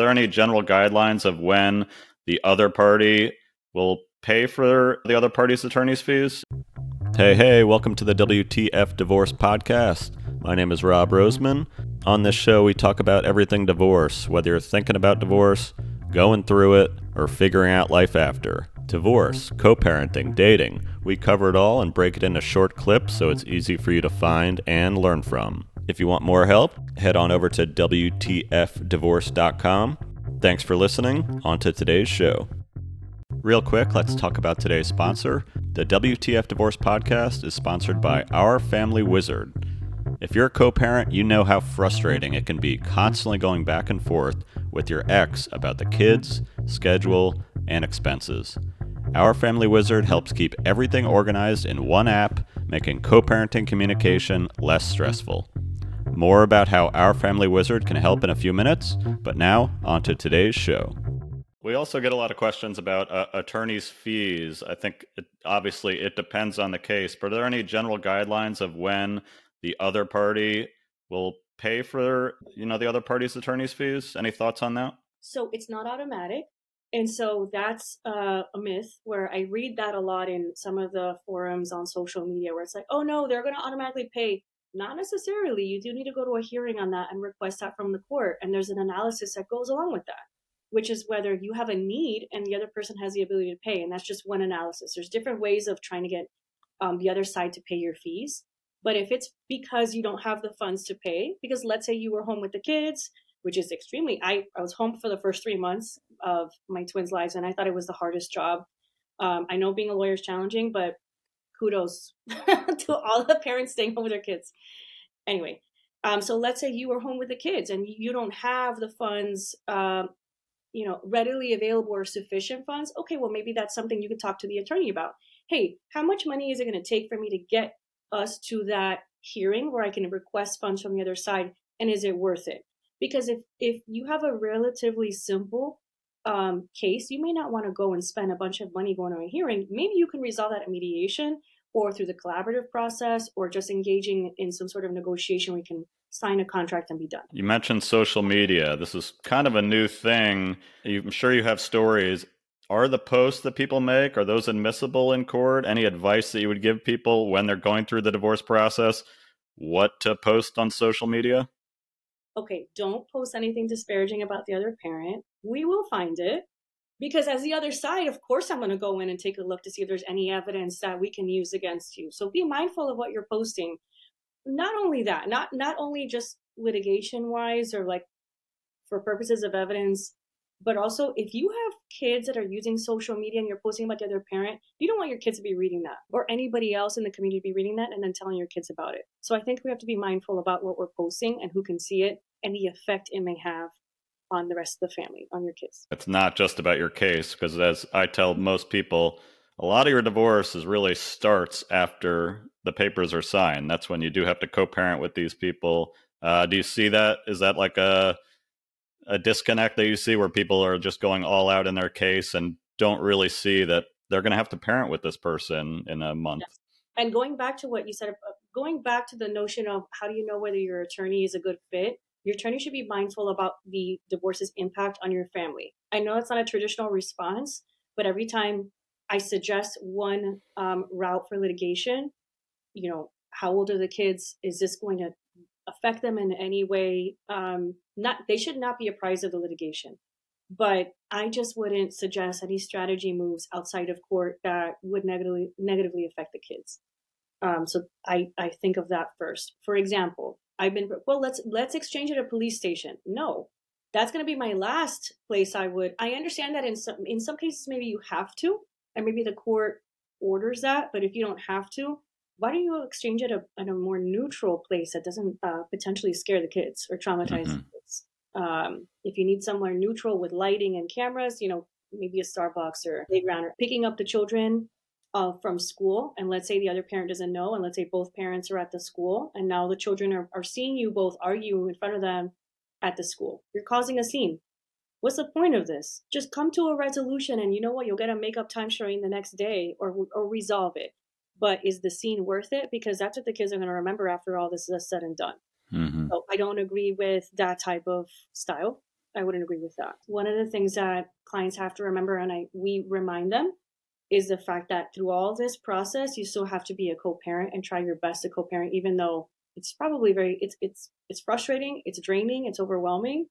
there any general guidelines of when the other party will pay for the other party's attorney's fees? Hey, hey, welcome to the WTF Divorce Podcast. My name is Rob Roseman. On this show, we talk about everything divorce, whether you're thinking about divorce, going through it, or figuring out life after. Divorce, co parenting, dating. We cover it all and break it into short clips so it's easy for you to find and learn from. If you want more help, head on over to WTFdivorce.com. Thanks for listening. On to today's show. Real quick, let's talk about today's sponsor. The WTF Divorce Podcast is sponsored by Our Family Wizard. If you're a co parent, you know how frustrating it can be constantly going back and forth with your ex about the kids, schedule, and expenses. Our Family Wizard helps keep everything organized in one app, making co parenting communication less stressful. More about how Our Family Wizard can help in a few minutes, but now, on to today's show. We also get a lot of questions about uh, attorneys' fees. I think it, obviously it depends on the case, but are there any general guidelines of when the other party will pay for you know the other party's attorney's fees? Any thoughts on that? So it's not automatic. And so that's uh, a myth where I read that a lot in some of the forums on social media where it's like, oh no, they're going to automatically pay. Not necessarily. You do need to go to a hearing on that and request that from the court. And there's an analysis that goes along with that, which is whether you have a need and the other person has the ability to pay. And that's just one analysis. There's different ways of trying to get um, the other side to pay your fees. But if it's because you don't have the funds to pay, because let's say you were home with the kids, which is extremely, I, I was home for the first three months of my twins' lives, and I thought it was the hardest job. Um, I know being a lawyer is challenging, but kudos to all the parents staying home with their kids. Anyway, um, so let's say you were home with the kids and you don't have the funds, um, you know, readily available or sufficient funds. Okay, well maybe that's something you could talk to the attorney about. Hey, how much money is it going to take for me to get us to that hearing where I can request funds from the other side, and is it worth it? Because if if you have a relatively simple um, case, you may not want to go and spend a bunch of money going to a hearing. Maybe you can resolve that at mediation or through the collaborative process or just engaging in some sort of negotiation we can sign a contract and be done. You mentioned social media. This is kind of a new thing. I'm sure you have stories. Are the posts that people make are those admissible in court? Any advice that you would give people when they're going through the divorce process what to post on social media? Okay, don't post anything disparaging about the other parent. We will find it because as the other side of course i'm going to go in and take a look to see if there's any evidence that we can use against you. So be mindful of what you're posting. Not only that not not only just litigation wise or like for purposes of evidence but also if you have kids that are using social media and you're posting about the other parent you don't want your kids to be reading that or anybody else in the community to be reading that and then telling your kids about it. So i think we have to be mindful about what we're posting and who can see it and the effect it may have on the rest of the family, on your kids. It's not just about your case, because as I tell most people, a lot of your divorce is really starts after the papers are signed. That's when you do have to co-parent with these people. Uh, do you see that? Is that like a a disconnect that you see where people are just going all out in their case and don't really see that they're going to have to parent with this person in a month? Yes. And going back to what you said, going back to the notion of how do you know whether your attorney is a good fit? Your attorney should be mindful about the divorce's impact on your family. I know it's not a traditional response, but every time I suggest one um, route for litigation, you know, how old are the kids? Is this going to affect them in any way? Um, not they should not be apprised of the litigation, but I just wouldn't suggest any strategy moves outside of court that would negatively negatively affect the kids. Um, so I I think of that first. For example, I've been well. Let's let's exchange it at a police station. No, that's going to be my last place. I would. I understand that in some in some cases maybe you have to, and maybe the court orders that. But if you don't have to, why don't you exchange it at a, at a more neutral place that doesn't uh, potentially scare the kids or traumatize mm-hmm. the kids? Um, if you need somewhere neutral with lighting and cameras, you know, maybe a Starbucks or playground or picking up the children uh, from school and let's say the other parent doesn't know and let's say both parents are at the school and now the children are, are seeing you both argue in front of them at the school. You're causing a scene. What's the point of this? Just come to a resolution and you know what? You'll get a makeup time showing the next day or, or resolve it. But is the scene worth it? Because that's what the kids are going to remember after all this is said and done. Mm-hmm. so i don't agree with that type of style. I wouldn't agree with that. One of the things that clients have to remember, and I we remind them, is the fact that through all this process, you still have to be a co-parent and try your best to co-parent, even though it's probably very it's it's it's frustrating, it's draining, it's overwhelming,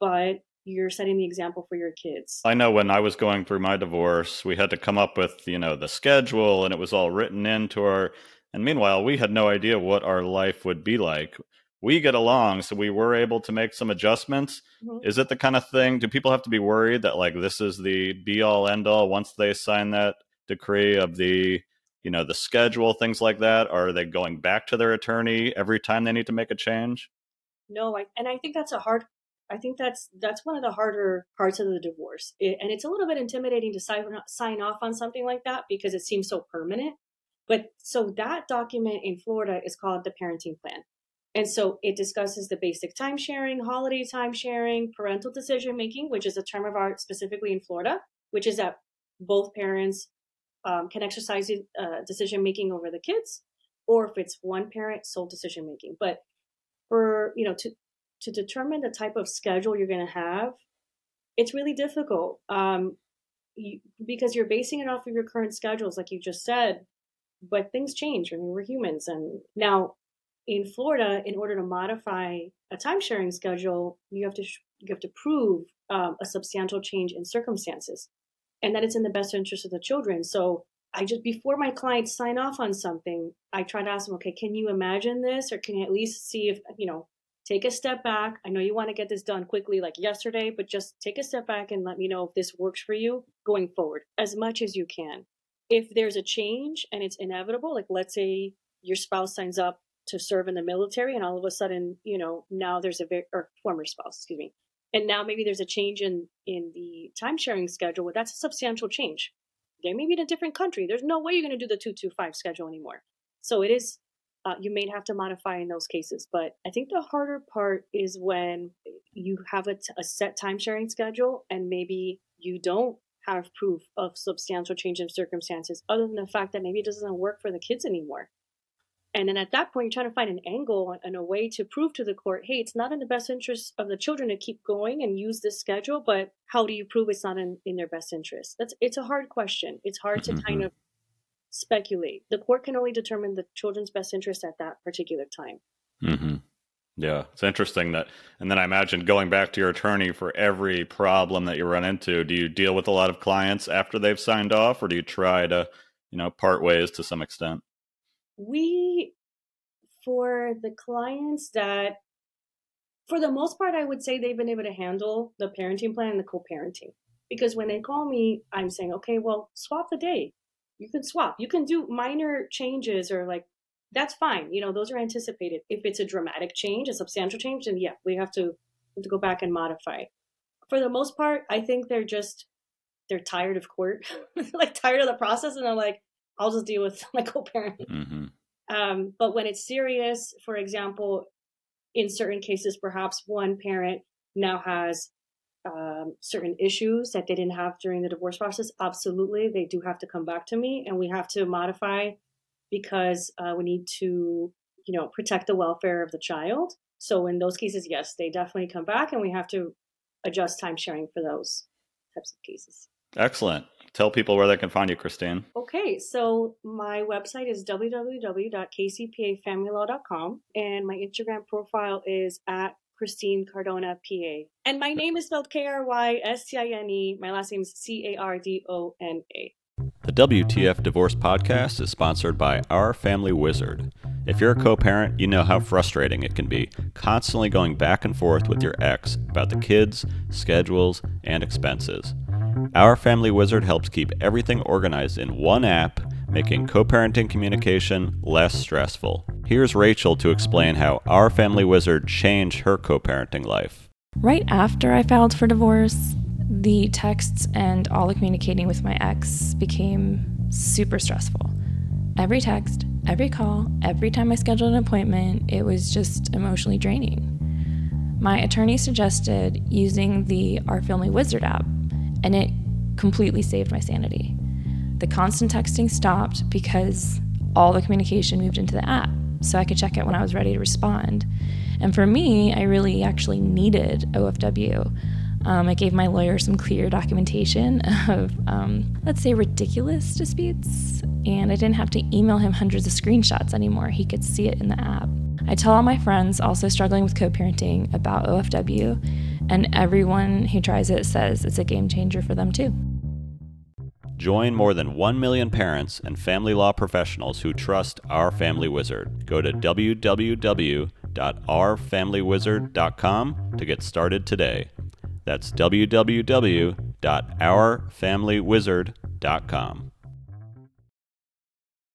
but you're setting the example for your kids. I know when I was going through my divorce, we had to come up with, you know, the schedule and it was all written into our and meanwhile, we had no idea what our life would be like. We get along, so we were able to make some adjustments. Mm-hmm. Is it the kind of thing? Do people have to be worried that like this is the be all end all once they sign that decree of the you know the schedule things like that are they going back to their attorney every time they need to make a change no I, and i think that's a hard I think that's that's one of the harder parts of the divorce, it, and it's a little bit intimidating to sign sign off on something like that because it seems so permanent. But so that document in Florida is called the parenting plan, and so it discusses the basic time sharing, holiday time sharing, parental decision making, which is a term of art specifically in Florida, which is that both parents um, can exercise uh, decision making over the kids, or if it's one parent, sole decision making. But for you know to to determine the type of schedule you're going to have, it's really difficult um, you, because you're basing it off of your current schedules, like you just said. But things change. I mean, we're humans, and now in Florida, in order to modify a time sharing schedule, you have to sh- you have to prove um, a substantial change in circumstances, and that it's in the best interest of the children. So I just before my clients sign off on something, I try to ask them, okay, can you imagine this, or can you at least see if you know take a step back. I know you want to get this done quickly, like yesterday, but just take a step back and let me know if this works for you going forward as much as you can. If there's a change and it's inevitable, like let's say your spouse signs up to serve in the military and all of a sudden, you know, now there's a very, or former spouse, excuse me, and now maybe there's a change in in the time sharing schedule well that's a substantial change they may be in a different country there's no way you're going to do the 225 schedule anymore so it is uh, you may have to modify in those cases. But I think the harder part is when you have a, t- a set time sharing schedule and maybe you don't have proof of substantial change in circumstances other than the fact that maybe it doesn't work for the kids anymore. And then at that point, you're trying to find an angle and a way to prove to the court, hey, it's not in the best interest of the children to keep going and use this schedule, but how do you prove it's not in, in their best interest? That's it's a hard question. It's hard to mm-hmm. kind of speculate. The court can only determine the children's best interest at that particular time. Mm-hmm. Yeah, it's interesting that. And then I imagine going back to your attorney for every problem that you run into. Do you deal with a lot of clients after they've signed off, or do you try to, you know, part ways to some extent? We, for the clients that, for the most part, I would say they've been able to handle the parenting plan and the co-parenting. Because when they call me, I'm saying, okay, well, swap the day you can swap. You can do minor changes or like that's fine. You know, those are anticipated. If it's a dramatic change, a substantial change, then yeah, we have to have to go back and modify. For the most part, I think they're just they're tired of court, like tired of the process, and they're like, I'll just deal with my co-parent. Mm-hmm. Um, but when it's serious, for example, in certain cases, perhaps one parent now has um, certain issues that they didn't have during the divorce process, absolutely, they do have to come back to me, and we have to modify because uh, we need to, you know, protect the welfare of the child. So in those cases, yes, they definitely come back, and we have to adjust time sharing for those types of cases. Excellent. Tell people where they can find you, Krystine. Okay, so my website is www.kcpafamilylaw.com, and my Instagram profile is at Krystine Cardona, PA. And my name is spelled K R Y S T I N E. My last name is C A R D O N A. The WTF Divorce Podcast is sponsored by Our Family Wizard. If you're a co parent, you know how frustrating it can be constantly going back and forth with your ex about the kids, schedules, and expenses. Our Family Wizard helps keep everything organized in one app, making co parenting communication less stressful. Here's Rachel to explain how Our Family Wizard changed her co parenting life. Right after I filed for divorce, the texts and all the communicating with my ex became super stressful. Every text, every call, every time I scheduled an appointment, it was just emotionally draining. My attorney suggested using the Our Family Wizard app, and it completely saved my sanity. The constant texting stopped because all the communication moved into the app so I could check it when I was ready to respond. And for me, I really actually needed OFW. Um, I gave my lawyer some clear documentation of, um, let's say, ridiculous disputes, and I didn't have to email him hundreds of screenshots anymore. He could see it in the app. I tell all my friends also struggling with co parenting about OFW, and everyone who tries it says it's a game changer for them too. Join more than 1 million parents and family law professionals who trust Our Family Wizard. Go to www.ourfamilywizard.com to get started today. That's www.ourfamilywizard.com.